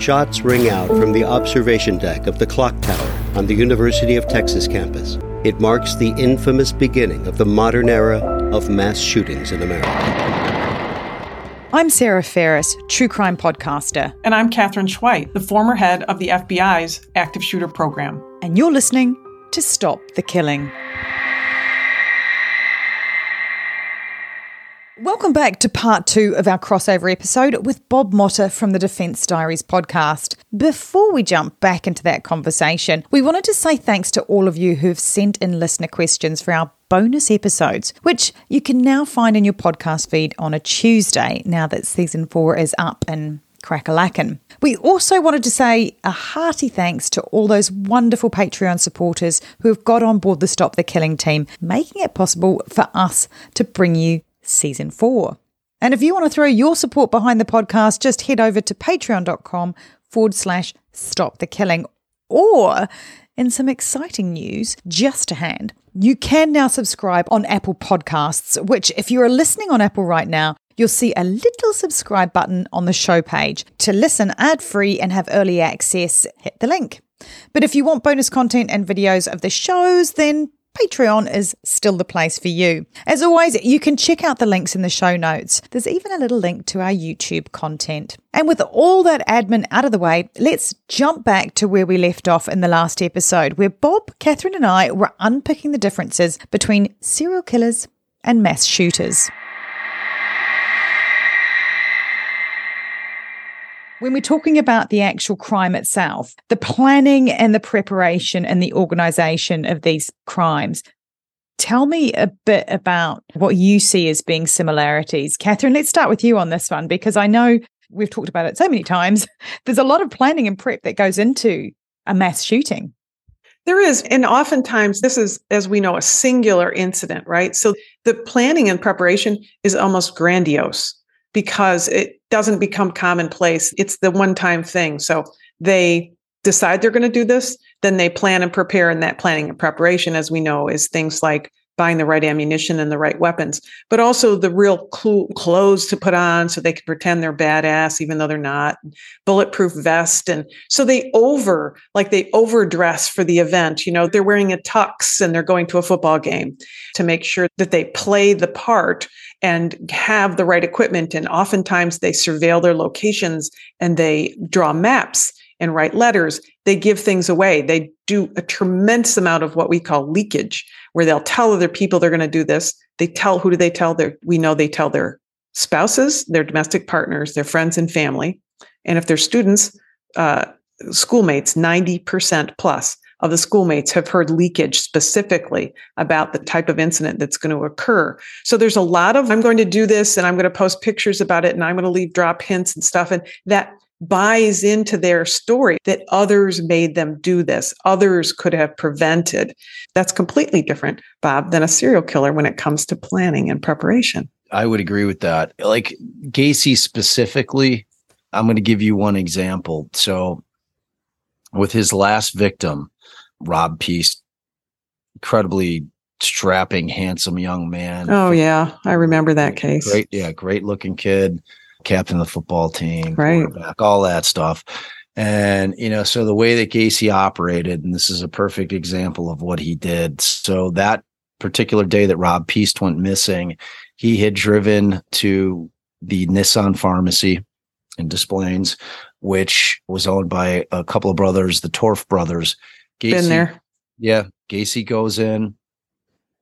shots ring out from the observation deck of the clock tower on the University of Texas campus. It marks the infamous beginning of the modern era of mass shootings in America. I'm Sarah Ferris, true crime podcaster. And I'm Katherine Schweit, the former head of the FBI's active shooter program. And you're listening to Stop the Killing. Welcome back to part two of our crossover episode with Bob Motta from the Defense Diaries podcast. Before we jump back into that conversation, we wanted to say thanks to all of you who've sent in listener questions for our bonus episodes, which you can now find in your podcast feed on a Tuesday now that season four is up and crackalackin. We also wanted to say a hearty thanks to all those wonderful Patreon supporters who have got on board the Stop the Killing team, making it possible for us to bring you season four. And if you want to throw your support behind the podcast, just head over to patreon.com forward slash stop the killing. Or, in some exciting news, just to hand, you can now subscribe on Apple Podcasts, which, if you are listening on Apple right now, you'll see a little subscribe button on the show page. To listen ad free and have early access, hit the link. But if you want bonus content and videos of the shows, then Patreon is still the place for you. As always, you can check out the links in the show notes. There's even a little link to our YouTube content. And with all that admin out of the way, let's jump back to where we left off in the last episode, where Bob, Katherine, and I were unpicking the differences between serial killers and mass shooters. When we're talking about the actual crime itself, the planning and the preparation and the organization of these crimes, tell me a bit about what you see as being similarities. Katherine, let's start with you on this one because I know we've talked about it so many times. There's a lot of planning and prep that goes into a mass shooting. There is. And oftentimes, this is, as we know, a singular incident, right? So the planning and preparation is almost grandiose because it doesn't become commonplace. It's the one time thing. So they decide they're going to do this, then they plan and prepare. And that planning and preparation, as we know, is things like buying the right ammunition and the right weapons, but also the real cl- clothes to put on so they can pretend they're badass, even though they're not, bulletproof vest. And so they over, like they overdress for the event. You know, they're wearing a tux and they're going to a football game to make sure that they play the part and have the right equipment. And oftentimes they surveil their locations and they draw maps and write letters. They give things away. They do a tremendous amount of what we call leakage, where they'll tell other people they're going to do this. They tell who do they tell their we know they tell their spouses, their domestic partners, their friends and family. And if they're students, uh, schoolmates, 90% plus of the schoolmates have heard leakage specifically about the type of incident that's going to occur. So there's a lot of, I'm going to do this and I'm going to post pictures about it and I'm going to leave drop hints and stuff. And that buys into their story that others made them do this, others could have prevented. That's completely different, Bob, than a serial killer when it comes to planning and preparation. I would agree with that. Like Gacy specifically, I'm going to give you one example. So, with his last victim, Rob Piest, incredibly strapping, handsome young man. Oh yeah, I remember that case. Great, yeah, great looking kid, captain of the football team, right, all that stuff. And you know, so the way that Gacy operated, and this is a perfect example of what he did. So that particular day that Rob Piest went missing, he had driven to the Nisson pharmacy in Des Plaines, which was owned by a couple of brothers, the Torf brothers Gacy, Been there. Yeah. Gacy goes in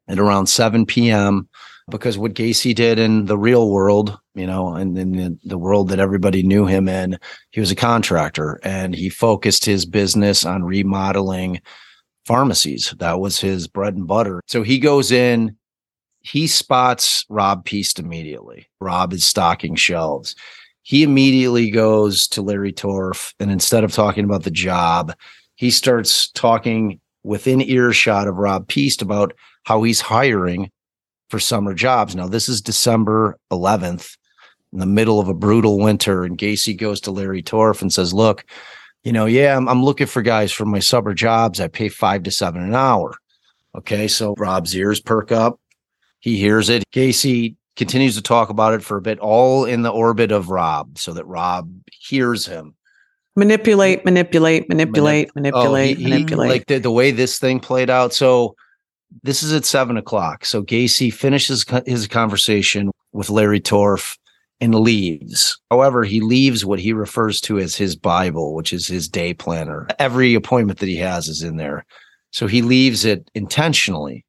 at around 7 p.m. because what Gacy did in the real world, you know, and in the, the world that everybody knew him in, he was a contractor and he focused his business on remodeling pharmacies. That was his bread and butter. So he goes in, he spots Rob Piest immediately. Rob is stocking shelves. he immediately goes to Larry Torf. And instead of talking about the job, he starts talking within earshot of Rob Piest about how he's hiring for summer jobs. Now, this is December 11th in the middle of a brutal winter. And Gacy goes to Larry Torf and says, Look, you know, yeah, I'm, I'm looking for guys for my summer jobs. I pay five to seven an hour. Okay. So Rob's ears perk up. He hears it. Gacy continues to talk about it for a bit, all in the orbit of Rob, so that Rob hears him. Manipulate, manipulate, manipulate, Manip- manipulate, oh, he, manipulate. He, like the, the way this thing played out. So this is at seven o'clock. So Gacy finishes his conversation with Larry Torf and leaves. However, he leaves what he refers to as his Bible, which is his day planner. Every appointment that he has is in there. So he leaves it intentionally.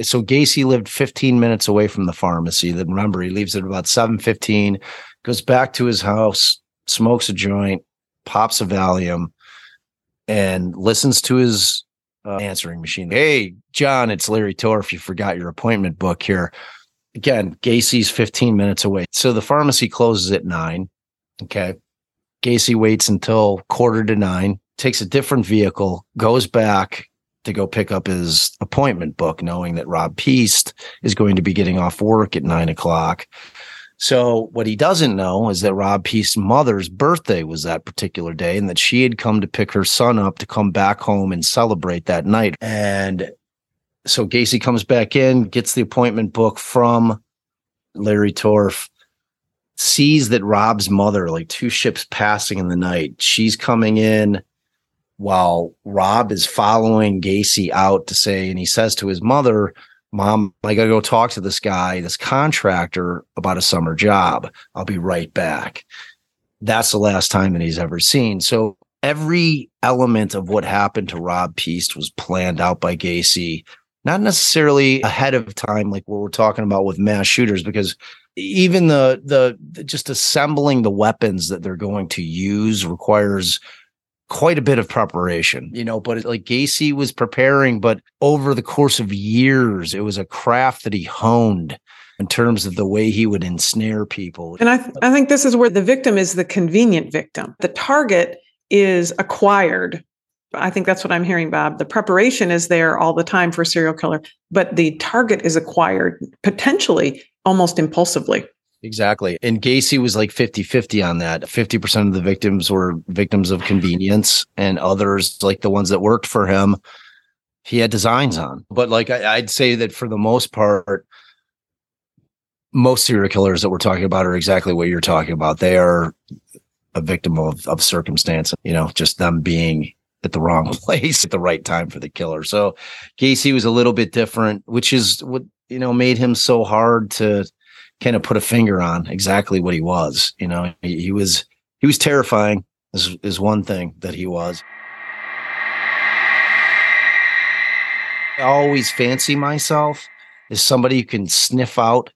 So Gacy lived 15 minutes away from the pharmacy. Then remember, he leaves at about 7:15, goes back to his house, smokes a joint, pops a Valium, and listens to his uh, answering machine. Hey, John, it's Larry Torf. You forgot your appointment book here. Again, Gacy's 15 minutes away. So the pharmacy closes at nine. Okay. Gacy waits until quarter to nine, takes a different vehicle, goes back to go pick up his appointment book, knowing that Rob Piest is going to be getting off work at nine o'clock. So what he doesn't know is that Rob Piest's mother's birthday was that particular day and that she had come to pick her son up to come back home and celebrate that night. And so Gacy comes back in, gets the appointment book from Larry Torf, sees that Rob's mother, like two ships passing in the night, she's coming in while Rob is following Gacy out to say, and he says to his mother, Mom, I gotta go talk to this guy, this contractor about a summer job. I'll be right back. That's the last time that he's ever seen. So every element of what happened to Rob Piest was planned out by Gacy, not necessarily ahead of time, like what we're talking about with mass shooters, because even the the just assembling the weapons that they're going to use requires quite a bit of preparation, you know, but like Gacy was preparing, but over the course of years, it was a craft that he honed in terms of the way he would ensnare people. And I, th- I think this is where the victim is the convenient victim. The target is acquired. I think that's what I'm hearing, Bob. The preparation is there all the time for a serial killer, but the target is acquired potentially almost impulsively. Exactly. And Gacy was like 50 50 on that. 50% of the victims were victims of convenience, and others, like the ones that worked for him, he had designs on. But like I, would say that for the most part, most serial killers that we're talking about are exactly what you're talking about. They are a victim of, of circumstance, you know, just them being at the wrong place at the right time for the killer. So Gacy was a little bit different, which is what, you know, made him so hard to kind of put a finger on exactly what he was. You know, he, he was he was terrifying. Is is one thing that he was. I always fancy myself as somebody who can sniff out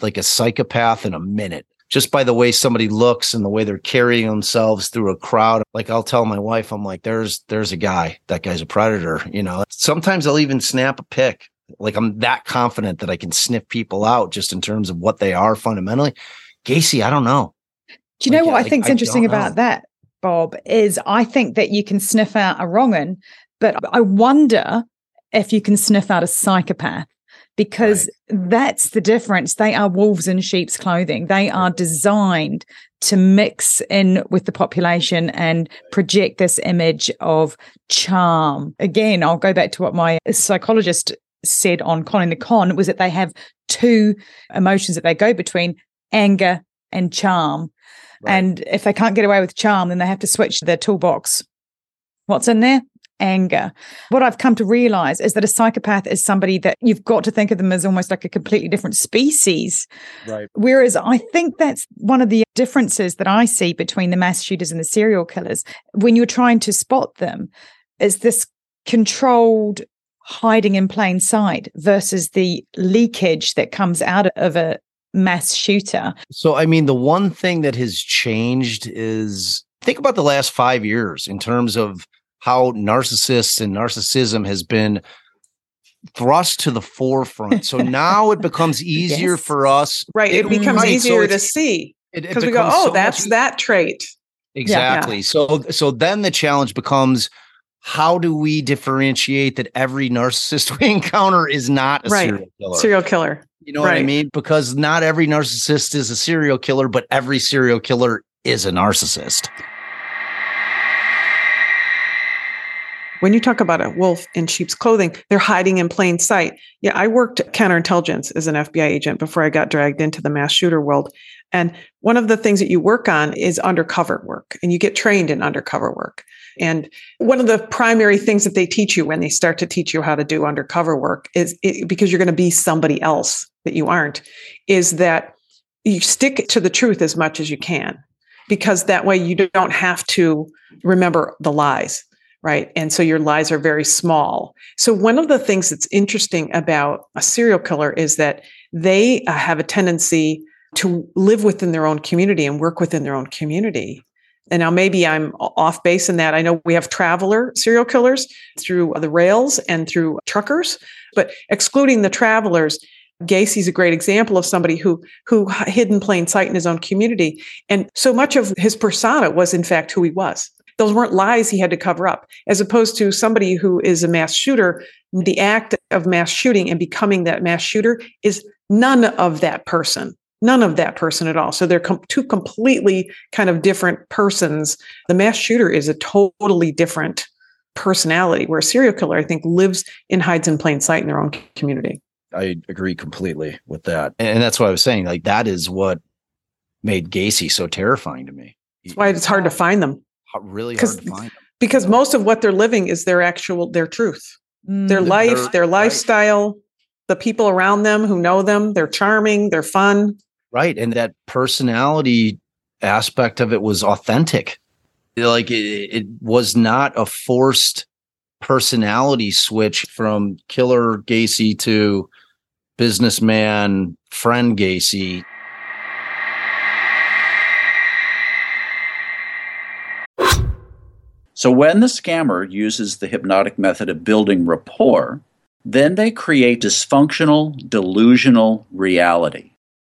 like a psychopath in a minute just by the way somebody looks and the way they're carrying themselves through a crowd like i'll tell my wife i'm like there's there's a guy that guy's a predator you know sometimes i'll even snap a pic like I'm that confident that I can sniff people out just in terms of what they are fundamentally. Gacy, I don't know. Do you like, know what I, I think's I interesting about that, Bob? Is I think that you can sniff out a wrong'un, but I wonder if you can sniff out a psychopath because right. that's the difference. They are wolves in sheep's clothing. They are designed to mix in with the population and project this image of charm. Again, I'll go back to what my psychologist said on Con in the Con was that they have two emotions that they go between anger and charm. Right. And if they can't get away with charm, then they have to switch their toolbox. What's in there? Anger. What I've come to realize is that a psychopath is somebody that you've got to think of them as almost like a completely different species. Right. Whereas I think that's one of the differences that I see between the mass shooters and the serial killers when you're trying to spot them is this controlled hiding in plain sight versus the leakage that comes out of a mass shooter. So, I mean, the one thing that has changed is think about the last five years in terms of how narcissists and narcissism has been thrust to the forefront. So now it becomes easier yes. for us. Right. It becomes right. easier so to see. Because we go, oh, so that's much- that trait. Exactly. Yeah. So so then the challenge becomes how do we differentiate that every narcissist we encounter is not a right. serial killer? Serial killer. You know right. what I mean? Because not every narcissist is a serial killer, but every serial killer is a narcissist. When you talk about a wolf in sheep's clothing, they're hiding in plain sight. Yeah, I worked counterintelligence as an FBI agent before I got dragged into the mass shooter world. And one of the things that you work on is undercover work, and you get trained in undercover work. And one of the primary things that they teach you when they start to teach you how to do undercover work is it, because you're going to be somebody else that you aren't, is that you stick to the truth as much as you can, because that way you don't have to remember the lies right? And so your lies are very small. So, one of the things that's interesting about a serial killer is that they uh, have a tendency to live within their own community and work within their own community. And now maybe I'm off base in that. I know we have traveler serial killers through the rails and through truckers, but excluding the travelers, Gacy's a great example of somebody who who hid in plain sight in his own community. And so much of his persona was in fact who he was. Those weren't lies he had to cover up, as opposed to somebody who is a mass shooter. The act of mass shooting and becoming that mass shooter is none of that person none of that person at all. So they're com- two completely kind of different persons. The mass shooter is a totally different personality, where a serial killer, I think, lives and hides in plain sight in their own community. I agree completely with that. And that's what I was saying. Like, that is what made Gacy so terrifying to me. That's why it's hard to find them. Really hard to find them. Because most of what they're living is their actual, their truth, mm, their life, their lifestyle, right. the people around them who know them. They're charming, they're fun. Right. And that personality aspect of it was authentic. Like it, it was not a forced personality switch from killer Gacy to businessman friend Gacy. So when the scammer uses the hypnotic method of building rapport, then they create dysfunctional, delusional reality.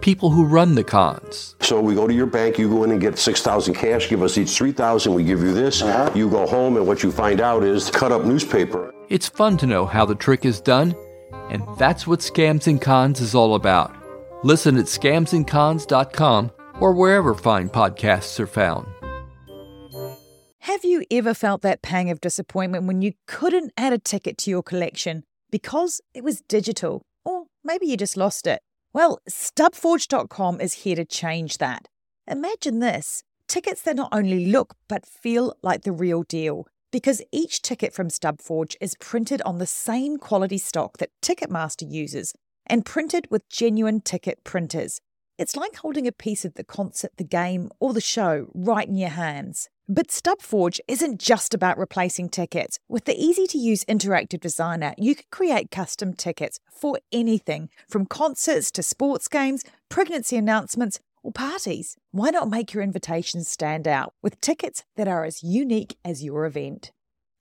people who run the cons. So we go to your bank, you go in and get 6,000 cash, give us each 3,000, we give you this. Uh-huh. You go home and what you find out is cut up newspaper. It's fun to know how the trick is done, and that's what Scams and Cons is all about. Listen at scamsandcons.com or wherever fine podcasts are found. Have you ever felt that pang of disappointment when you couldn't add a ticket to your collection because it was digital? Or maybe you just lost it? Well, stubforge.com is here to change that. Imagine this tickets that not only look but feel like the real deal. Because each ticket from Stubforge is printed on the same quality stock that Ticketmaster uses and printed with genuine ticket printers. It's like holding a piece of the concert, the game, or the show right in your hands. But StubForge isn't just about replacing tickets. With the easy to use interactive designer, you can create custom tickets for anything from concerts to sports games, pregnancy announcements, or parties. Why not make your invitations stand out with tickets that are as unique as your event?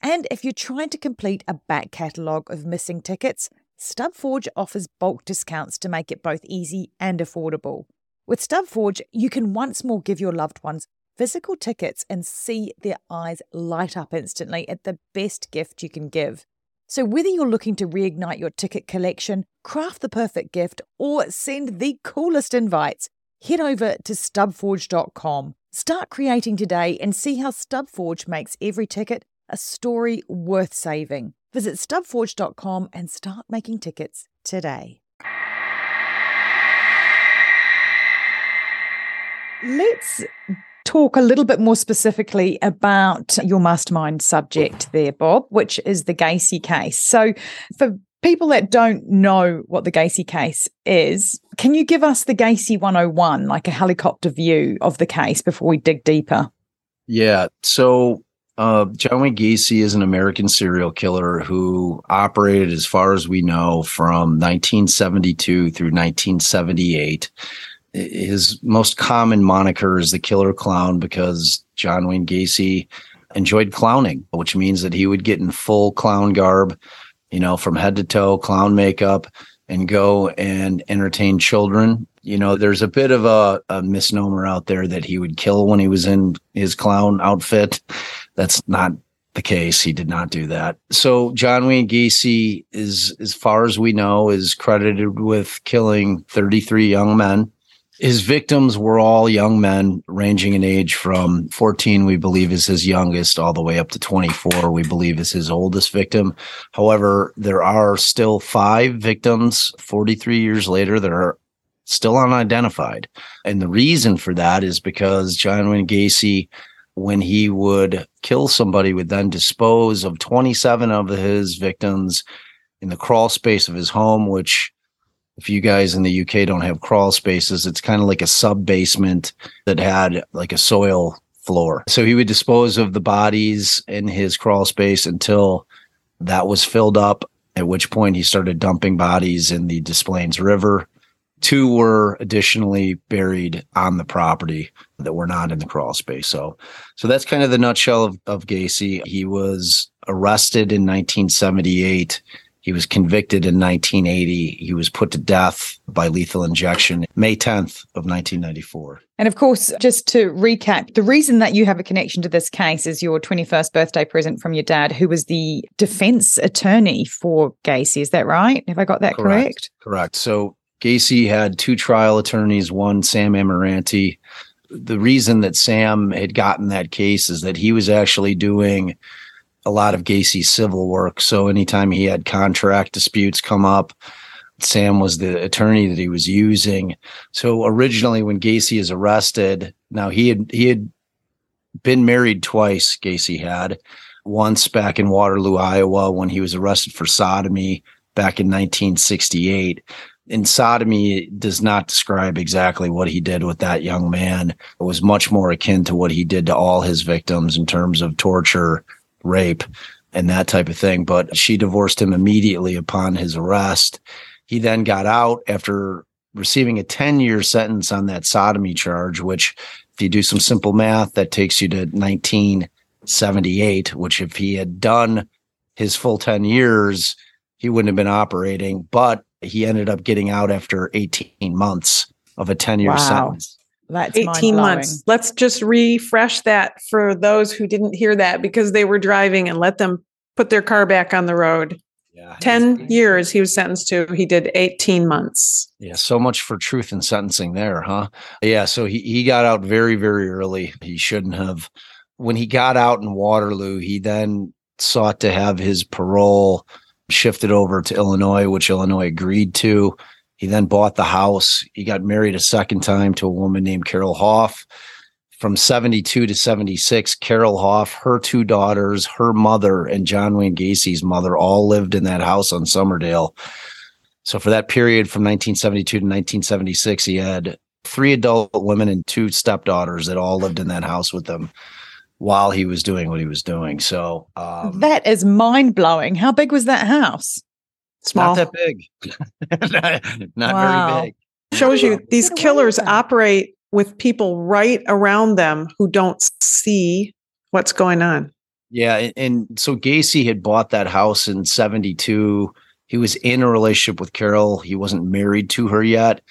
And if you're trying to complete a back catalogue of missing tickets, StubForge offers bulk discounts to make it both easy and affordable. With StubForge, you can once more give your loved ones physical tickets and see their eyes light up instantly at the best gift you can give. So, whether you're looking to reignite your ticket collection, craft the perfect gift, or send the coolest invites, head over to stubforge.com. Start creating today and see how Stubforge makes every ticket a story worth saving. Visit stubforge.com and start making tickets today. Let's talk a little bit more specifically about your mastermind subject there, Bob, which is the Gacy case. So, for people that don't know what the Gacy case is, can you give us the Gacy 101, like a helicopter view of the case before we dig deeper? Yeah. So uh, John Wayne Gacy is an American serial killer who operated, as far as we know, from 1972 through 1978. His most common moniker is the killer clown because John Wayne Gacy enjoyed clowning, which means that he would get in full clown garb, you know, from head to toe, clown makeup, and go and entertain children. You know, there's a bit of a, a misnomer out there that he would kill when he was in his clown outfit. That's not the case. He did not do that. So John Wayne Gacy is, as far as we know, is credited with killing 33 young men his victims were all young men ranging in age from 14 we believe is his youngest all the way up to 24 we believe is his oldest victim. However there are still five victims 43 years later that are still unidentified. And the reason for that is because john wayne gacy when he would kill somebody would then dispose of 27 of his victims in the crawl space of his home which if you guys in the UK don't have crawl spaces, it's kind of like a sub basement that had like a soil floor. So he would dispose of the bodies in his crawl space until that was filled up, at which point he started dumping bodies in the Des Plaines River. Two were additionally buried on the property that were not in the crawl space. So, so that's kind of the nutshell of, of Gacy. He was arrested in 1978 he was convicted in 1980. He was put to death by lethal injection May 10th of 1994. And of course, just to recap, the reason that you have a connection to this case is your 21st birthday present from your dad, who was the defense attorney for Gacy. Is that right? Have I got that correct? Correct. correct. So Gacy had two trial attorneys, one Sam Amirante. The reason that Sam had gotten that case is that he was actually doing a lot of Gacy's civil work. So anytime he had contract disputes come up, Sam was the attorney that he was using. So originally when Gacy is arrested, now he had he had been married twice, Gacy had. Once back in Waterloo, Iowa, when he was arrested for sodomy back in 1968. In sodomy does not describe exactly what he did with that young man. It was much more akin to what he did to all his victims in terms of torture, rape and that type of thing. But she divorced him immediately upon his arrest. He then got out after receiving a 10 year sentence on that sodomy charge, which, if you do some simple math, that takes you to 1978, which, if he had done his full 10 years, he wouldn't have been operating. But he ended up getting out after 18 months of a 10 year wow. sentence. That's 18 months. Let's just refresh that for those who didn't hear that because they were driving and let them put their car back on the road. Yeah, 10 years he was sentenced to. He did 18 months. Yeah, so much for truth and sentencing there, huh? Yeah, so he, he got out very, very early. He shouldn't have. When he got out in Waterloo, he then sought to have his parole shifted over to Illinois, which Illinois agreed to. He then bought the house. He got married a second time to a woman named Carol Hoff. From 72 to 76, Carol Hoff, her two daughters, her mother, and John Wayne Gacy's mother all lived in that house on Summerdale. So for that period from 1972 to 1976, he had three adult women and two stepdaughters that all lived in that house with him while he was doing what he was doing. So um, that is mind blowing. How big was that house? Small. Not that big. not, not wow. very big. Shows you these killers operate with people right around them who don't see what's going on. Yeah. And, and so Gacy had bought that house in 72. He was in a relationship with Carol. He wasn't married to her yet.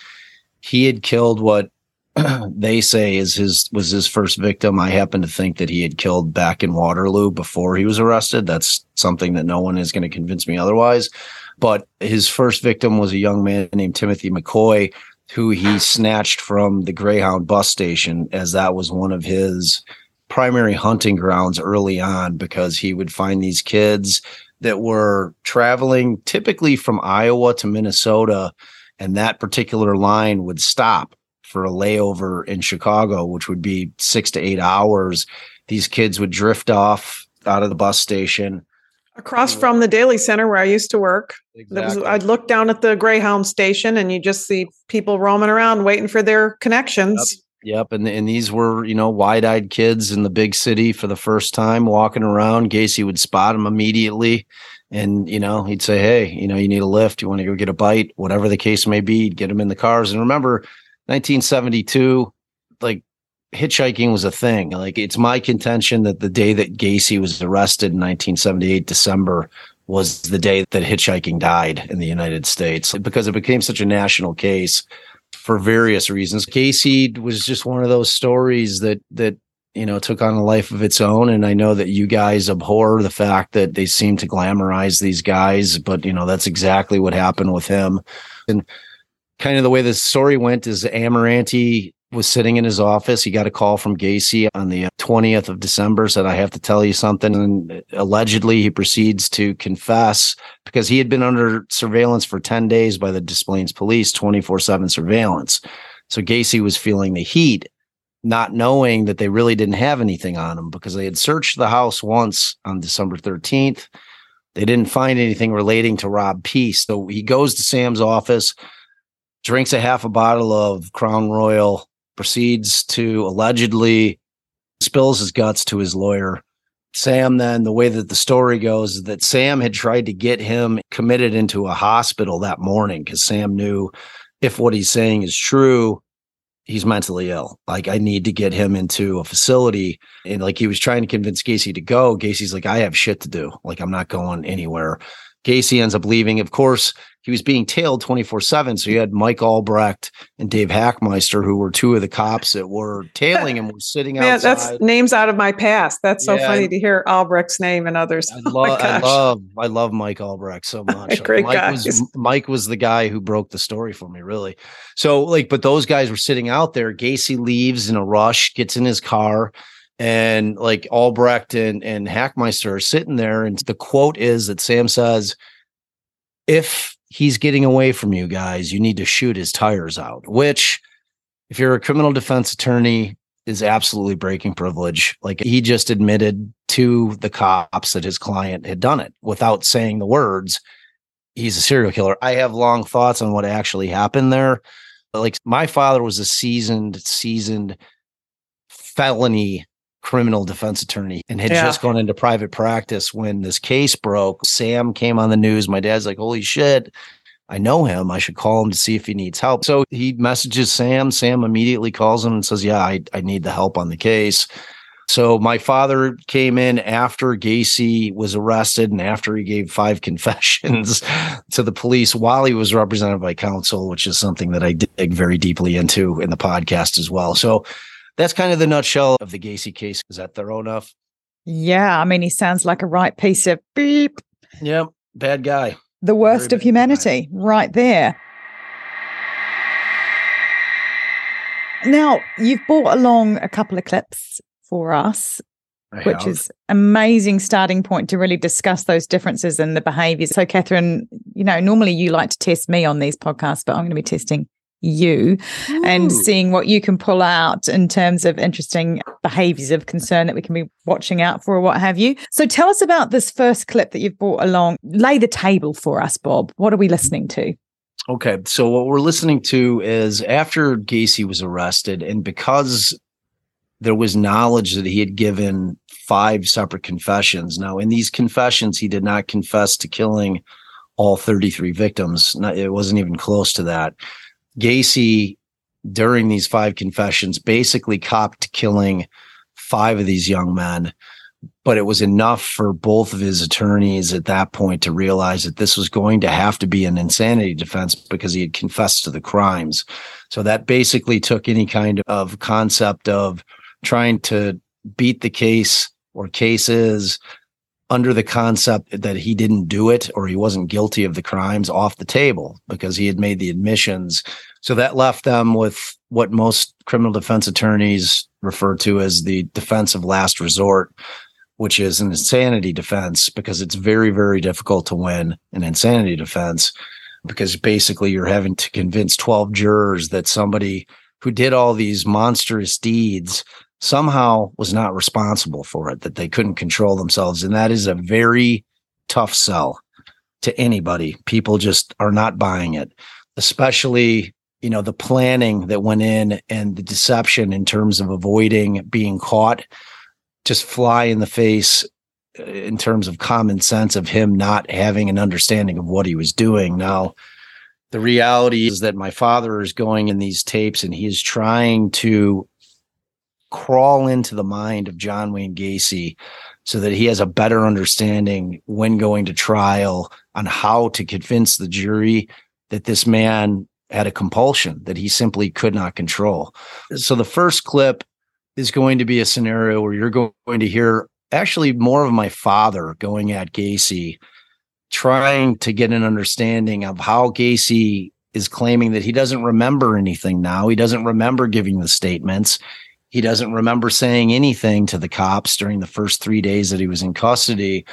He had killed what they say is his was his first victim. I happen to think that he had killed back in Waterloo before he was arrested. That's something that no one is going to convince me otherwise. But his first victim was a young man named Timothy McCoy, who he snatched from the Greyhound bus station, as that was one of his primary hunting grounds early on, because he would find these kids that were traveling typically from Iowa to Minnesota, and that particular line would stop for a layover in Chicago, which would be six to eight hours. These kids would drift off out of the bus station Across from the Daley Center where I used to work. Exactly. Was, I'd look down at the Greyhound station and you just see people roaming around waiting for their connections. Yep. Yep, and and these were you know wide-eyed kids in the big city for the first time walking around. Gacy would spot them immediately, and you know he'd say, "Hey, you know you need a lift. You want to go get a bite, whatever the case may be." He'd get them in the cars. And remember, 1972, like hitchhiking was a thing. Like it's my contention that the day that Gacy was arrested in 1978 December was the day that hitchhiking died in the United States because it became such a national case for various reasons. Gacy was just one of those stories that that you know took on a life of its own and I know that you guys abhor the fact that they seem to glamorize these guys, but you know that's exactly what happened with him. And kind of the way the story went is Amirante was sitting in his office. He got a call from Gacy on the uh, 20th of December, said, I have to tell you something. And uh, allegedly, he proceeds to confess because he had been under surveillance for 10 days by the Des Plaines police, 24 7 surveillance. So Gacy was feeling the heat, not knowing that they really didn't have anything on him because they had searched the house once on December 13th. They didn't find anything relating to Rob Piest. So he goes to Sam's office, drinks a half a bottle of Crown Royal proceeds to allegedly spills his guts to his lawyer. Sam, then the way that the story goes is that Sam had tried to get him committed into a hospital that morning because Sam knew if what he's saying is true, he's mentally ill. Like I need to get him into a facility. And like he was trying to convince Gacy to go. Gacy's like, I have shit to do. Like I'm not going anywhere. Gacy ends up leaving. Of course, he was being tailed 24 7. So you had Mike Albrecht and Dave Hachmeister, who were two of the cops that were tailing him, were sitting outside. That's names out of my past. That's so yeah, funny to hear Albrecht's name and others. I, oh lo- oh I love, I love Mike Albrecht so much. Great Mike guys. was Mike was the guy who broke the story for me, really. So, like, but those guys were sitting out there. Gacy leaves in a rush, gets in his car and like Albrecht and, and Hachmeister are sitting there. And the quote is that Sam says, if he's getting away from you guys, you need to shoot his tires out, which if you're a criminal defense attorney is absolutely breaking privilege. Like he just admitted to the cops that his client had done it without saying the words. He's a serial killer. I have long thoughts on what actually happened there. Like my father was a seasoned, seasoned felony criminal defense attorney and had yeah. just gone into private practice when this case broke. Sam came on the news. My dad's like, holy shit. I know him. I should call him to see if he needs help. So he messages Sam. Sam immediately calls him and says, Yeah, I, I need the help on the case. So my father came in after Gacy was arrested and after he gave five confessions to the police while he was represented by counsel, which is something that I dig very deeply into in the podcast as well. So that's kind of the nutshell of the Gacy case. Is that thorough enough? Yeah. I mean, he sounds like a right piece of beep. Yep. Bad guy. The worst Very of humanity, guy. right there. Now, you've brought along a couple of clips for us, I which have. is amazing starting point to really discuss those differences in the behaviors. So, Katherine, you know, normally you like to test me on these podcasts, but I'm going to be testing you Ooh. and seeing what you can pull out in terms of interesting behaviors of concern that we can be watching out for or what have you. So tell us about this first clip that you've brought along. Lay the table for us, Bob. What are we listening to? Okay. So what we're listening to is after Gacy was arrested and because there was knowledge that he had given five separate confessions. Now, in these confessions, he did not confess to killing all 33 victims. it wasn't even close to that. Gacy, during these five confessions, basically copped killing five of these young men. But it was enough for both of his attorneys at that point to realize that this was going to have to be an insanity defense because he had confessed to the crimes. So that basically took any kind of concept of trying to beat the case or cases under the concept that he didn't do it or he wasn't guilty of the crimes off the table because he had made the admissions. So that left them with what most criminal defense attorneys refer to as the defense of last resort, which is an insanity defense because it's very, very difficult to win an insanity defense because basically you're having to convince 12 jurors that somebody who did all these monstrous deeds somehow was not responsible for it, that they couldn't control themselves. And that is a very tough sell to anybody. People just are not buying it, especially you know the planning that went in and the deception in terms of avoiding being caught just fly in the face uh, in terms of common sense of him not having an understanding of what he was doing now the reality is that my father is going in these tapes and he is trying to crawl into the mind of John Wayne Gacy so that he has a better understanding when going to trial on how to convince the jury that this man had a compulsion that he simply could not control. So the first clip is going to be a scenario where you're going to hear actually more of my father going at Gacy, trying to get an understanding of how Gacy is claiming that he doesn't remember anything now. He doesn't remember giving the statements. He doesn't remember saying anything to the cops during the first three days that he was in custody.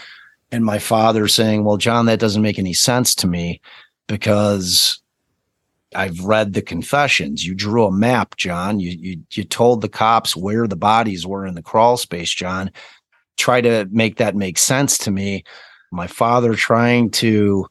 And my father saying, Well, John, that doesn't make any sense to me because I've read the confessions. You drew a map, John. You you you told the cops where the bodies were in the crawl space, John. Try to make that make sense to me. My father trying to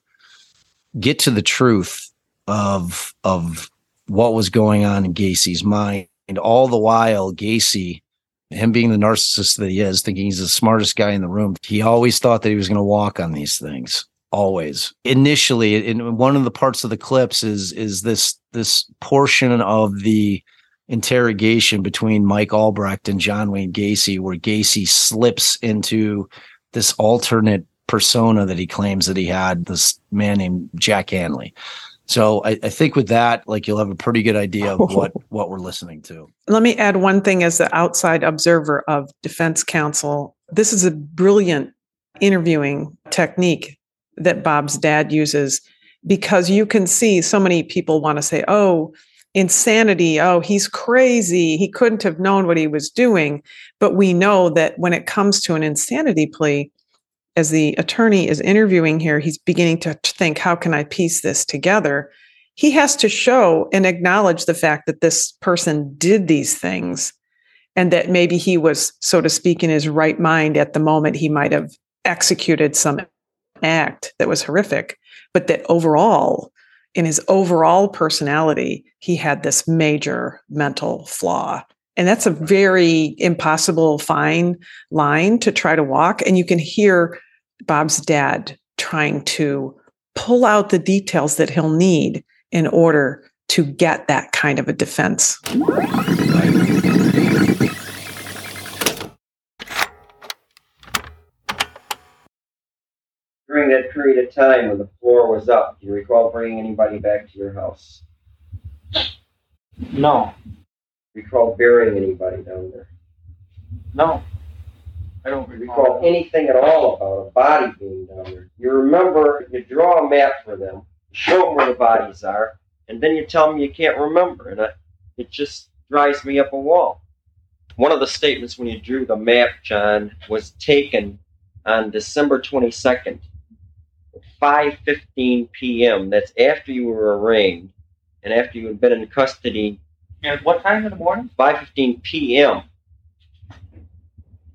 get to the truth of of what was going on in Gacy's mind. And all the while, Gacy, him being the narcissist that he is, thinking he's the smartest guy in the room, he always thought that he was going to walk on these things always initially in one of the parts of the clips is is this this portion of the interrogation between Mike Albrecht and John Wayne Gacy where Gacy slips into this alternate persona that he claims that he had this man named Jack Hanley. So I, I, think with that, like you'll have a pretty good idea of oh. what what we're listening to. Let me add one thing as the outside observer of defense counsel. This is a brilliant interviewing technique that Bob's dad uses because you can see so many people want to say, oh, insanity. Oh, he's crazy. He couldn't have known what he was doing. But we know that when it comes to an insanity plea, as the attorney is interviewing here, he's beginning to think, how can I piece this together? He has to show and acknowledge the fact that this person did these things and that maybe he was, so to speak, in his right mind at the moment he might have executed some act that was horrific, but that overall, in his overall personality, he had this major mental flaw. And that's a very impossible fine line to try to walk. And you can hear Bob's dad trying to pull out the details that he'll need in order to get that kind of a defense. during that period of time when the floor was up, do you recall bringing anybody back to your house? No. Recall burying anybody down there? No. I don't recall. anything at all about a body being down there. You remember, you draw a map for them, show them where the bodies are, and then you tell them you can't remember, and it just drives me up a wall. One of the statements when you drew the map, John, was taken on December 22nd, 5:15 p.m. That's after you were arraigned and after you had been in custody. At what time in the morning? 5:15 p.m.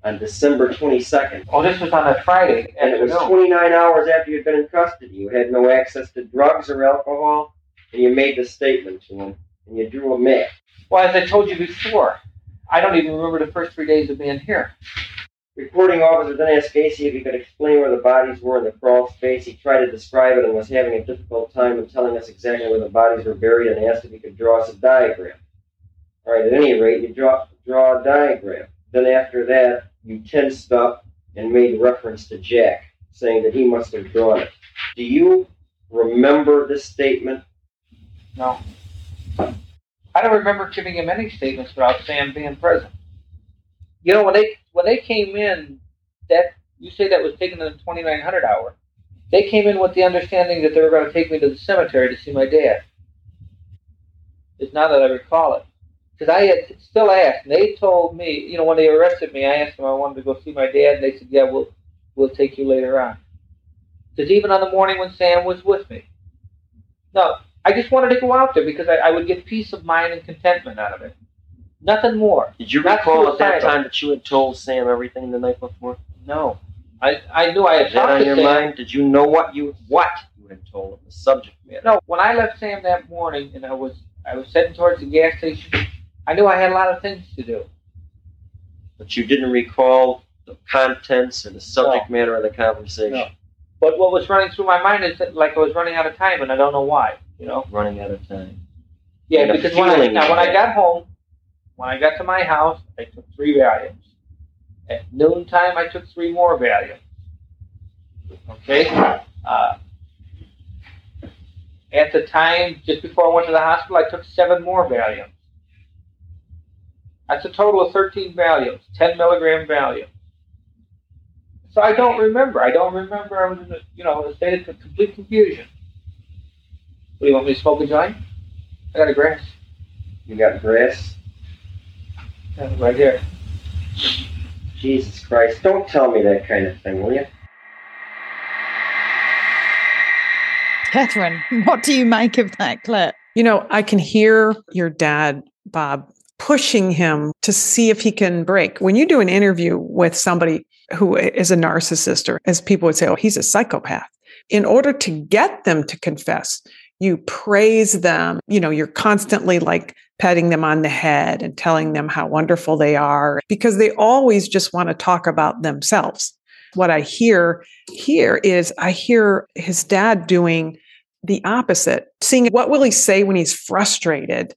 on December 22nd. Oh, this was on a Friday. And it was 29 hours after you had been in custody. You had no access to drugs or alcohol, and you made the statement to him, and you drew a map. Well, as I told you before, I don't even remember the first three days of being here. Reporting officer then asked Gacy if he could explain where the bodies were in the crawl space. He tried to describe it and was having a difficult time in telling us exactly where the bodies were buried and asked if he could draw us a diagram. All right, at any rate, you draw, draw a diagram. Then after that, you tensed up and made reference to Jack, saying that he must have drawn it. Do you remember this statement? No. I don't remember giving him any statements about Sam being present. You know, when they when they came in, that you say that was taken in the 2900 hour. They came in with the understanding that they were going to take me to the cemetery to see my dad. It's now that I recall it. Because I had still asked, and they told me, you know, when they arrested me, I asked them I wanted to go see my dad, and they said, yeah, we'll, we'll take you later on. Because even on the morning when Sam was with me. No, I just wanted to go out there because I, I would get peace of mind and contentment out of it. Nothing more. Did you Not recall at that time that you had told Sam everything the night before? No. I, I knew I had Is that on your Sam. mind? Did you know what you what you had told him? The subject matter. No, when I left Sam that morning and I was I was heading towards the gas station, I knew I had a lot of things to do. But you didn't recall the contents or the subject matter of the conversation. No. But what was running through my mind is that like I was running out of time and I don't know why. You know? Running out of time. Yeah, And because when I now when I got home, when I got to my house, I took three Valiums. At noontime, I took three more Valiums. Okay. Uh, at the time, just before I went to the hospital, I took seven more Valiums. That's a total of 13 Valiums, 10 milligram Valium. So I don't remember. I don't remember. I was in a, you know, in a state of complete confusion. What do you want me to smoke a joint? I got a grass. You got grass? Yeah, right here. Jesus Christ. Don't tell me that kind of thing, will you? Katherine, what do you make of that clip? You know, I can hear your dad, Bob, pushing him to see if he can break. When you do an interview with somebody who is a narcissist, or as people would say, oh, he's a psychopath, in order to get them to confess, you praise them. You know, you're constantly like patting them on the head and telling them how wonderful they are because they always just want to talk about themselves. What I hear here is I hear his dad doing the opposite, seeing what will he say when he's frustrated?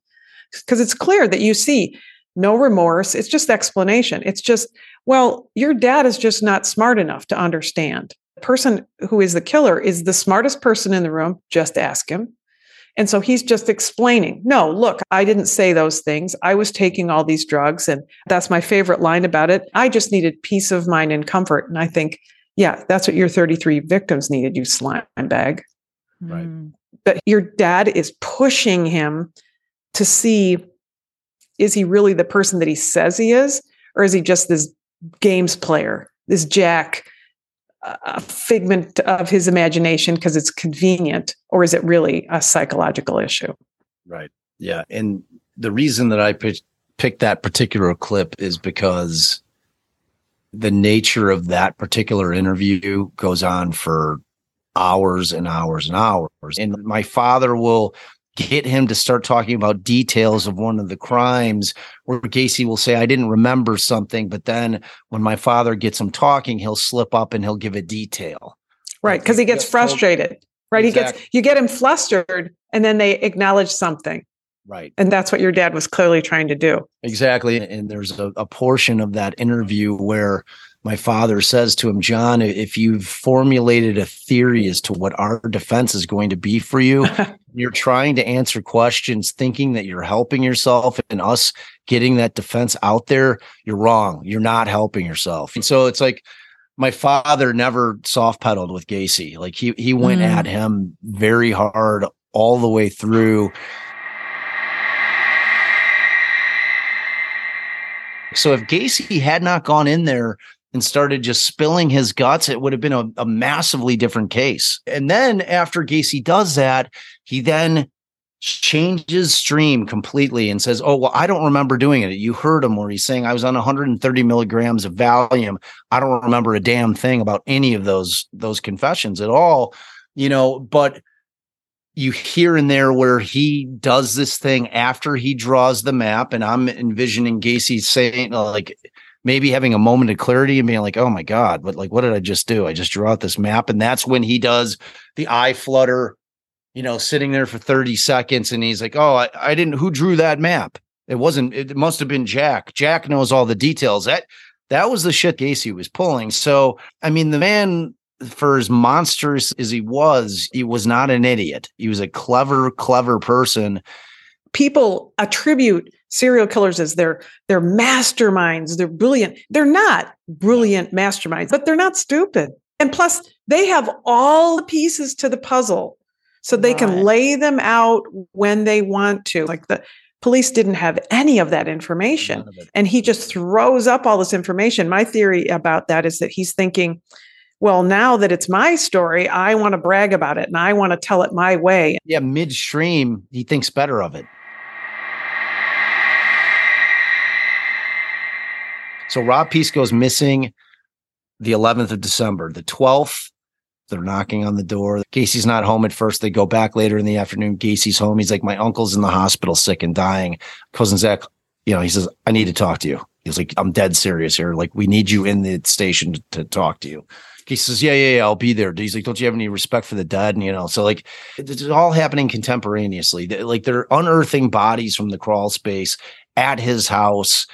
Because it's clear that you see no remorse. It's just explanation. It's just, well, your dad is just not smart enough to understand. The person who is the killer is the smartest person in the room. Just ask him. And so he's just explaining, no, look, I didn't say those things. I was taking all these drugs. And that's my favorite line about it. I just needed peace of mind and comfort. And I think, yeah, that's what your 33 victims needed, you slime bag. Right. Mm. But your dad is pushing him to see is he really the person that he says he is? Or is he just this games player, this jack, a figment of his imagination because it's convenient? Or is it really a psychological issue? Right. Yeah. And the reason that I picked, picked that particular clip is because the nature of that particular interview goes on for hours and hours and hours. And my father will get him to start talking about details of one of the crimes where Gacy will say, I didn't remember something. But then when my father gets him talking, he'll slip up and he'll give a detail. Right. Because he gets frustrated. Right. He gets, you get him flustered and then they acknowledge something. Right. And that's what your dad was clearly trying to do. Exactly. And there's a, a portion of that interview where my father says to him, John, if you've formulated a theory as to what our defense is going to be for you, you're trying to answer questions thinking that you're helping yourself and us getting that defense out there, you're wrong. You're not helping yourself. And so it's like my father never soft pedaled with Gacy. Like he he went Mm. at him very hard all the way through. So if Gacy had not gone in there and started just spilling his guts, it would have been a, a massively different case. And then after Gacy does that, he then changes stream completely and says, Oh, well, I don't remember doing it. You heard him where he's saying I was on 130 milligrams of Valium. I don't remember a damn thing about any of those those confessions at all. You know, but you hear in there where he does this thing after he draws the map, and I'm envisioning Gacy saying like maybe having a moment of clarity and being like, "Oh my god, but like, what did I just do? I just drew out this map," and that's when he does the eye flutter, you know, sitting there for 30 seconds, and he's like, "Oh, I, I didn't. Who drew that map? It wasn't. It must have been Jack. Jack knows all the details. That that was the shit Gacy was pulling. So, I mean, the man." For as monstrous as he was, he was not an idiot. He was a clever, clever person. People attribute serial killers as their they're masterminds, they're brilliant. They're not brilliant masterminds, but they're not stupid. And plus, they have all the pieces to the puzzle. So they can lay them out when they want to. Like the police didn't have any of that information. And he just throws up all this information. My theory about that is that he's thinking, well, now that it's my story, I want to brag about it and I want to tell it my way. Yeah, midstream, he thinks better of it. So Rob Piest goes missing the 11th of December. The 12th, they're knocking on the door. Gacy's not home at first. They go back later in the afternoon. Gacy's home. He's like, My uncle's in the hospital, sick and dying. Cousin Zach, you know, he says, I need to talk to you. He's like, I'm dead serious here. Like, we need you in the station to, to talk to you. He says, Yeah, yeah, yeah, I'll be there. He's like, Don't you have any respect for the dead? And, you know, so like it's all happening contemporaneously. Like they're unearthing bodies from the crawl space at his house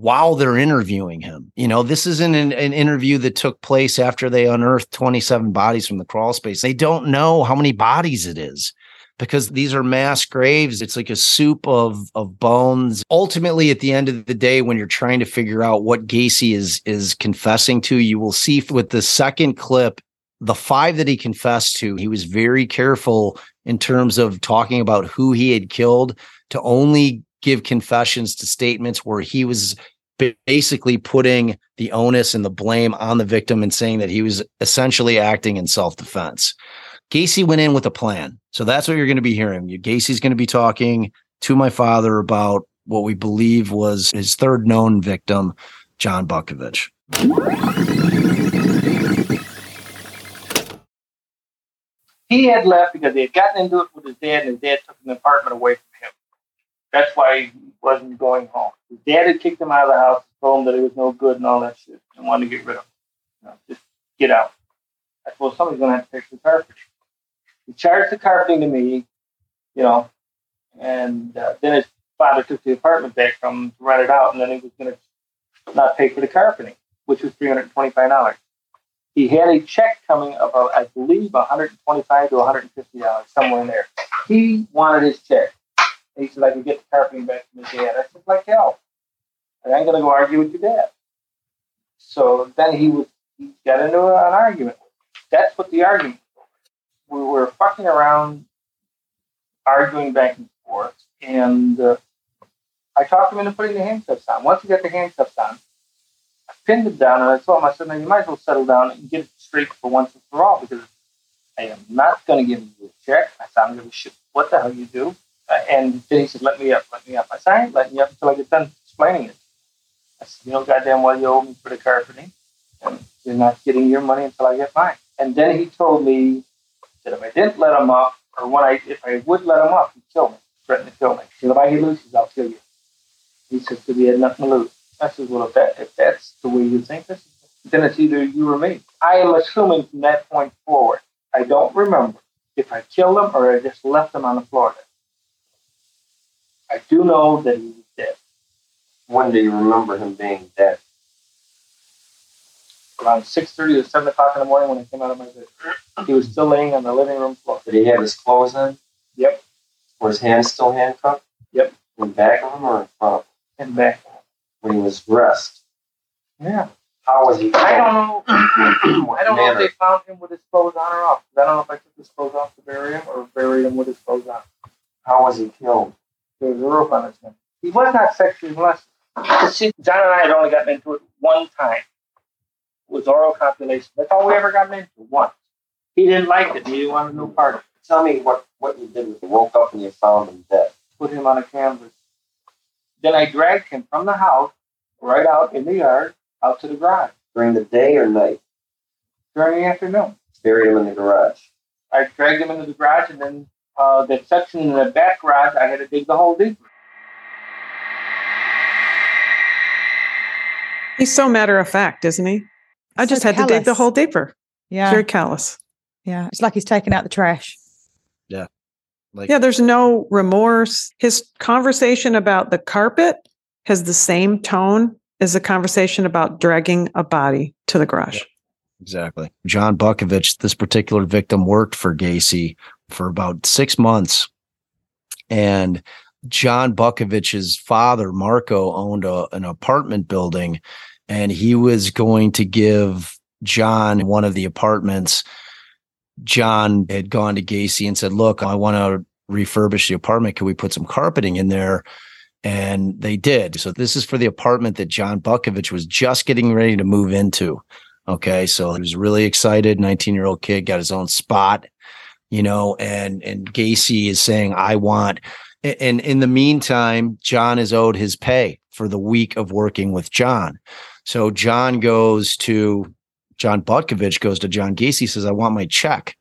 while they're interviewing him. You know, this isn't an, an, interview that took place after they unearthed 27 bodies from the crawl space. They don't know how many bodies it is because these are mass graves. It's like a soup of of bones. Ultimately, at the end of the day, when you're trying to figure out what Gacy is is confessing to, you will see with the second clip, the five that he confessed to, he was very careful in terms of talking about who he had killed to only give confessions to statements where he was basically putting the onus and the blame on the victim and saying that he was essentially acting in self-defense. Gacy went in with a plan. So that's what you're going to be hearing. Gacy's going to be talking to my father about what we believe was his third known victim, John Butkovich. He had left because he had gotten into it with his dad, and his dad took an apartment away from. That's why he wasn't going home. His dad had kicked him out of the house, told him that he was no good and all that shit, and wanted to get rid of him. You know, just get out. I suppose somebody's going to have to fix the carpet. He charged the carpeting to me, you know, and uh, then his father took the apartment back from him to rent it out, and then he was going to not pay for the carpeting, which was three hundred twenty-five dollars. He had a check coming of, uh, I believe, one hundred twenty-five to one hundred fifty dollars, somewhere in there. He wanted his check. He said, I can get the carpeting back from his dad. I said, like hell. I ain't going to go argue with your dad. So then he was, he got into an argument. That's what the argument was. We were fucking around, arguing back and forth, and uh, I talked him into putting the handcuffs on. Once he got the handcuffs on, I pinned him down and I told him, I said, now you might as well settle down and get it straight for once and for all because I am not going to give you a check. I said, I'm going to shit what the hell you do. Uh, and he said, let me up, let me up. I said, I ain't letting you up until I get done explaining it. I said, you know goddamn well you owe me for the carpeting. And you're not getting your money until I get mine. And then he told me that if I didn't let him up, or when I if I would let him up, he'd kill me, threaten to kill me. He said, if I get loose, I'll kill you. He said, because he had nothing to lose. I said, well, if, that, if that's the way you think this, then it's either you or me. I am assuming from that point forward, I don't remember if I killed him or I just left him on the floor. I do know that he was dead. When do you remember him being dead? Around six thirty to seven o'clock in the morning when I came out of my bed. He was still laying on the living room floor. Did he have his clothes on? Yep. Were his hands still handcuffed? Yep. In back of him or in front of him? In back. When he was dressed? Yeah. How was he? I don't know. I don't know if they found him with his clothes on or off. I don't know if I took his clothes off to bury him or buried him with his clothes on. How was he killed? There was a on his neck. He was not sexually molested. See, John and I had only gotten into it one time. It was oral copulation. That's all we ever got into once. He didn't like it. He didn't want no part of it. Tell me what, what you did. You woke up and you found him dead. Put him on a canvas. Then I dragged him from the house, right out in the yard, out to the garage. During the day or night? During the afternoon. Buried him in the garage. I dragged him into the garage and then uh, the section in the back garage, I had to dig the hole deeper. He's so matter of fact, isn't he? I just had callous. to dig the hole deeper. Yeah. Very callous. Yeah. It's like he's taking out the trash. Yeah. Like, yeah, there's no remorse. His conversation about the carpet has the same tone as the conversation about dragging a body to the garage. Yeah, exactly. John Butkovich, this particular victim, worked for Gacy for about six months. And John Butkovich's father, Marco, owned a, an apartment building, and he was going to give John one of the apartments. John had gone to Gacy and said, Look, I want to refurbish the apartment. Can we put some carpeting in there? And they did. So this is for the apartment that John Bukovich was just getting ready to move into. Okay. So he was really excited. 19 year old kid got his own spot you know, and and Gacy is saying, I want and in the meantime, John is owed his pay for the week of working with John. So John goes to John Butkovich goes to John Gacy, says, I want my check.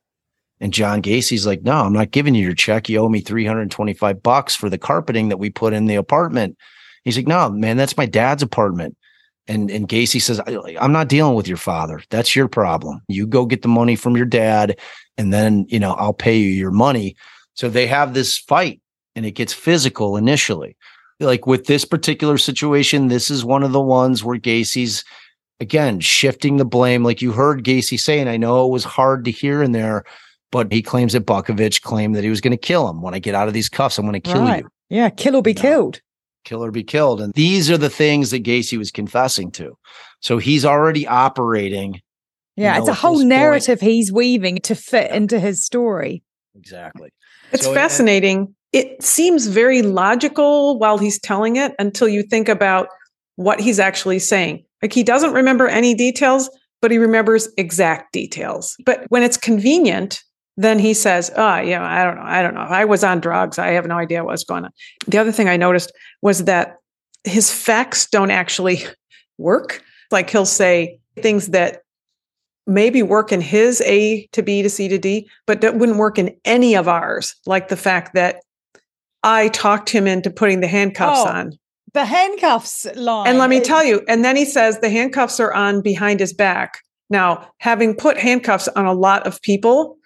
And John Gacy's like, No, I'm not giving you your check. You owe me 325 bucks for the carpeting that we put in the apartment. He's like, No, man, that's my dad's apartment. And and Gacy says, I'm not dealing with your father. That's your problem. You go get the money from your dad, and then you know, I'll pay you your money. So they have this fight and it gets physical initially. Like with this particular situation, this is one of the ones where Gacy's again shifting the blame. Like you heard Gacy saying, I know it was hard to hear in there, but he claims that Butkovich claimed that he was going to kill him. When I get out of these cuffs, I'm going to kill right. you. Yeah, kill or be killed. Kill or be killed. And these are the things that Gacy was confessing to. So he's already operating. Yeah, you know, it's a whole narrative point. he's weaving to fit into his story. Exactly. It's so, fascinating. And, it seems very logical while he's telling it until you think about what he's actually saying. Like he doesn't remember any details, but he remembers exact details. But when it's convenient, then he says, Oh, yeah, I don't know. I don't know. I was on drugs. I have no idea what's going on. The other thing I noticed was that his facts don't actually work. Like he'll say things that maybe work in his A to B to C to D, but that wouldn't work in any of ours. Like the fact that I talked him into putting the handcuffs oh, on. The handcuffs line. And let me tell you, and then he says the handcuffs are on behind his back. Now, having put handcuffs on a lot of people,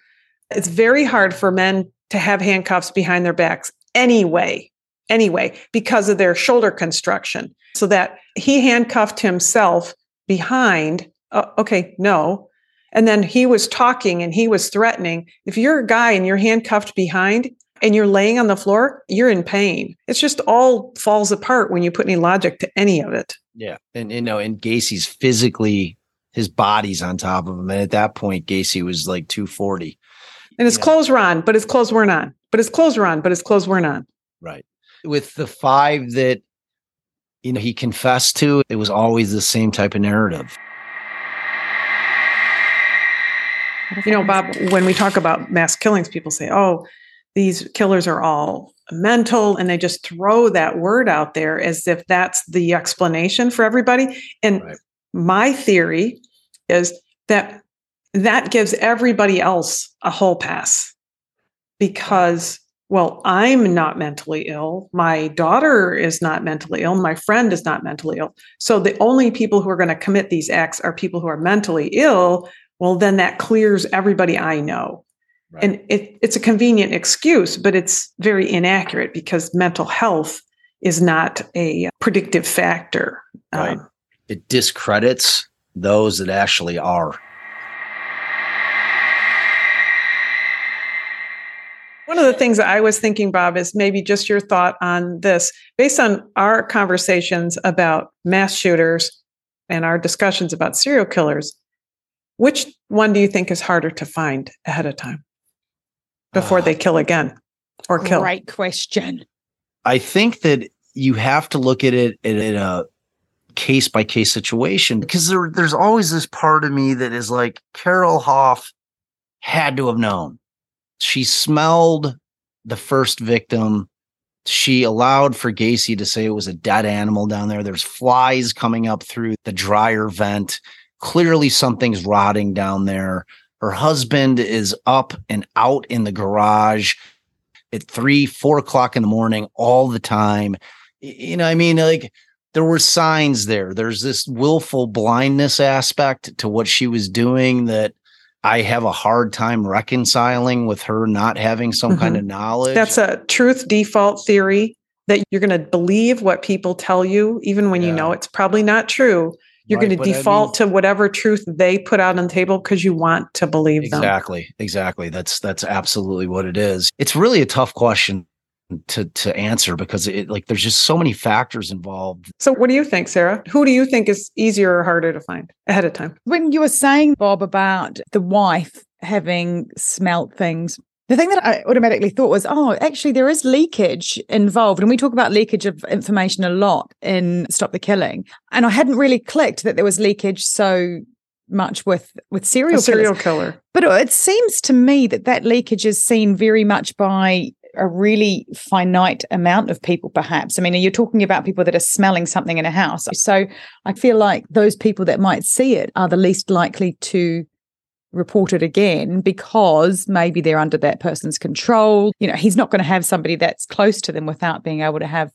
it's very hard for men to have handcuffs behind their backs anyway, anyway, because of their shoulder construction. So that he handcuffed himself behind. Uh, okay, no. And then he was talking and he was threatening. If you're a guy and you're handcuffed behind, and you're laying on the floor, you're in pain. It's just all falls apart when you put any logic to any of it. Yeah. And you know, and Gacy's physically his body's on top of him. And at that point, Gacy was like 240. And his clothes were on, but his clothes weren't on. But his clothes were on, but his clothes weren't on. Right. With the five that you know he confessed to, it was always the same type of narrative. You know, Bob, when we talk about mass killings, people say, oh, these killers are all mental and they just throw that word out there as if that's the explanation for everybody and right. my theory is that that gives everybody else a whole pass because well i'm not mentally ill my daughter is not mentally ill my friend is not mentally ill so the only people who are going to commit these acts are people who are mentally ill well then that clears everybody i know Right. And it, it's a convenient excuse, but it's very inaccurate because mental health is not a predictive factor. Right. Um, it discredits those that actually are. One of the things that I was thinking, Bob, is maybe just your thought on this. Based on our conversations about mass shooters and our discussions about serial killers, which one do you think is harder to find ahead of time? before uh, they kill again or kill? Right question. I think that you have to look at it in a case by case situation because there, there's always this part of me that is like Carol Hoff had to have known. She smelled the first victim. She allowed for Gacy to say it was a dead animal down there. There's flies coming up through the dryer vent. Clearly, something's rotting down there. Her husband is up and out in the garage at three, four o'clock in the morning all the time. You know, I mean, like there were signs there. There's this willful blindness aspect to what she was doing that I have a hard time reconciling with her not having some mm-hmm. kind of knowledge. That's a truth default theory that you're going to believe what people tell you, even when yeah. you know it's probably not true. You're right, going to default I mean, to whatever truth they put out on the table because you want to believe exactly, them. Exactly. Exactly. That's that's absolutely what it is. It's really a tough question to to answer because it like there's just so many factors involved. So what do you think, Sarah? Who do you think is easier or harder to find ahead of time? When you were saying Bob about the wife having smelt things the thing that I automatically thought was, oh, actually, there is leakage involved. And we talk about leakage of information a lot in Stop the Killing. And I hadn't really clicked that there was leakage so much with with serial serial killer. But it seems to me that that leakage is seen very much by a really finite amount of people, perhaps. I mean, you're talking about people that are smelling something in a house. So I feel like those people that might see it are the least likely to report it again because maybe they're under that person's control. You know, he's not going to have somebody that's close to them without being able to have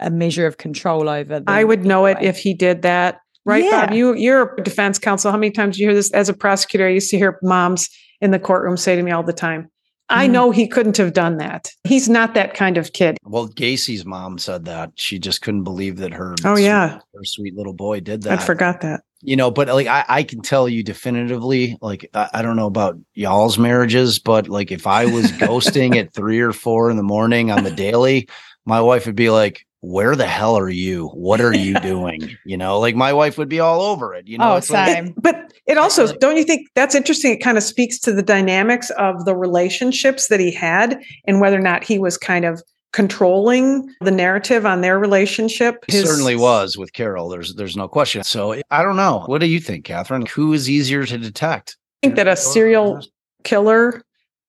a measure of control over them. I would know it if he did that. Right, Yeah. Bob? You you're a defense counsel. How many times do you hear this as a prosecutor? I used to hear moms in the courtroom say to me all the time, I Mhm. know he couldn't have done that. He's not that kind of kid. Well, Gacy's mom said that she just couldn't believe that her Oh, sweet- yeah. her sweet little boy did that. I forgot that. you know but like I, I can tell you definitively like I, I don't know about y'all's marriages but like if i was ghosting at three or four in the morning on the daily my wife would be like where the hell are you what are you doing you know like my wife would be all over it you know oh, it's like- same. But it also, don't you think that's interesting? It kind of speaks to the dynamics of the relationships that he had and whether or not he was kind of controlling the narrative on their relationship. He certainly was with carol there's there's no question so i don't know what do you think katherine who is easier to detect I think that a serial killer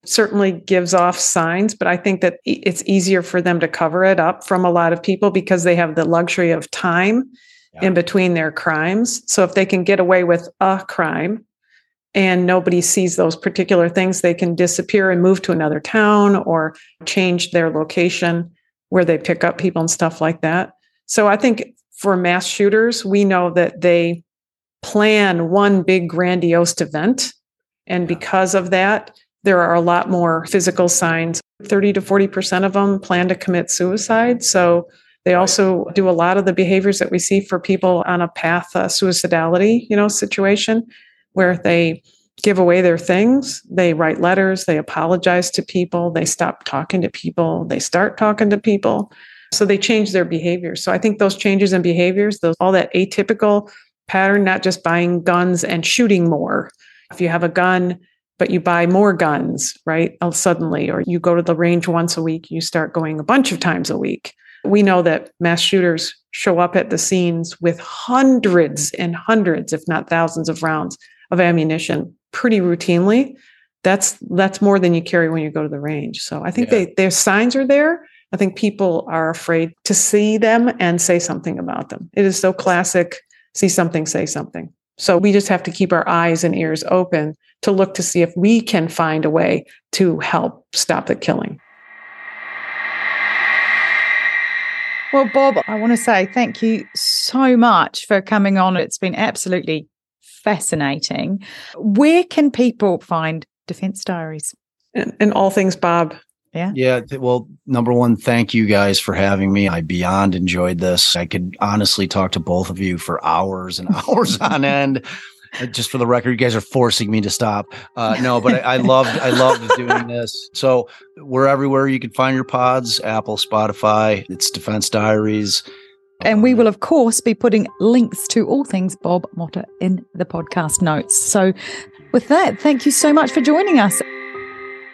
certainly gives off signs, but I think that it's easier for them to cover it up from a lot of people because they have the luxury of time in between their crimes. So if they can get away with a crime and nobody sees those particular things, they can disappear and move to another town or change their location where they pick up people and stuff like that. So I think for mass shooters, we know that they plan one big grandiose event. And because of that, there are a lot more physical signs. 30 to 40% of them plan to commit suicide. So they also do a lot of the behaviors that we see for people on a path uh, suicidality, you know, situation where they give away their things, they write letters, they apologize to people, they stop talking to people, they start talking to people. So they change their behaviors. So I think those changes in behaviors, those all that atypical pattern, not just buying guns and shooting more. If you have a gun, but you buy more guns, right? Suddenly, or you go to the range once a week, you start going a bunch of times a week. We know that mass shooters show up at the scenes with hundreds and hundreds, if not thousands of rounds of ammunition pretty routinely. That's that's more than you carry when you go to the range. So I think Yeah. they their signs are there. I think people are afraid to see them and say something about them. It is so classic see something, say something. So we just have to keep our eyes and ears open to look to see if we can find a way to help stop the killing. Well, Bob, I want to say thank you so much for coming on. It's been absolutely fascinating. Where can people find Defense Diaries? And, and all things Bob. Yeah. th- Well, number one, thank you guys for having me. I beyond enjoyed this. I could honestly talk to both of you for hours and hours on end. Uh, Just for the record, you guys are forcing me to stop. Uh, no, but I, I loved, I loved doing this. So we're everywhere. You can find your pods: Apple, Spotify. It's Defense Diaries. And we will, of course, be putting links to all things Bob Motta in the podcast notes. So, with that, thank you so much for joining us.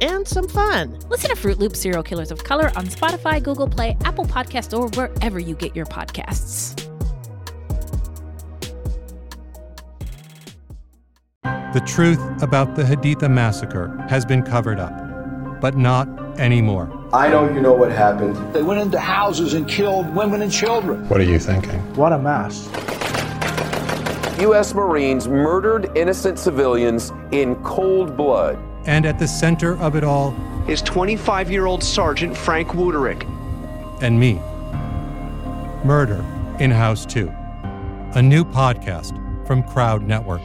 and some fun. Listen to Fruit Loop Serial Killers of Color on Spotify, Google Play, Apple Podcasts, or wherever you get your podcasts. The truth about the Haditha massacre has been covered up, but not anymore. I know you know what happened. They went into houses and killed women and children. What are you thinking? What a mess. U.S. Marines murdered innocent civilians in cold blood. And at the center of it all is 25 year old Sergeant Frank Wuterich. And me. Murder in House 2. A new podcast from Crowd Network.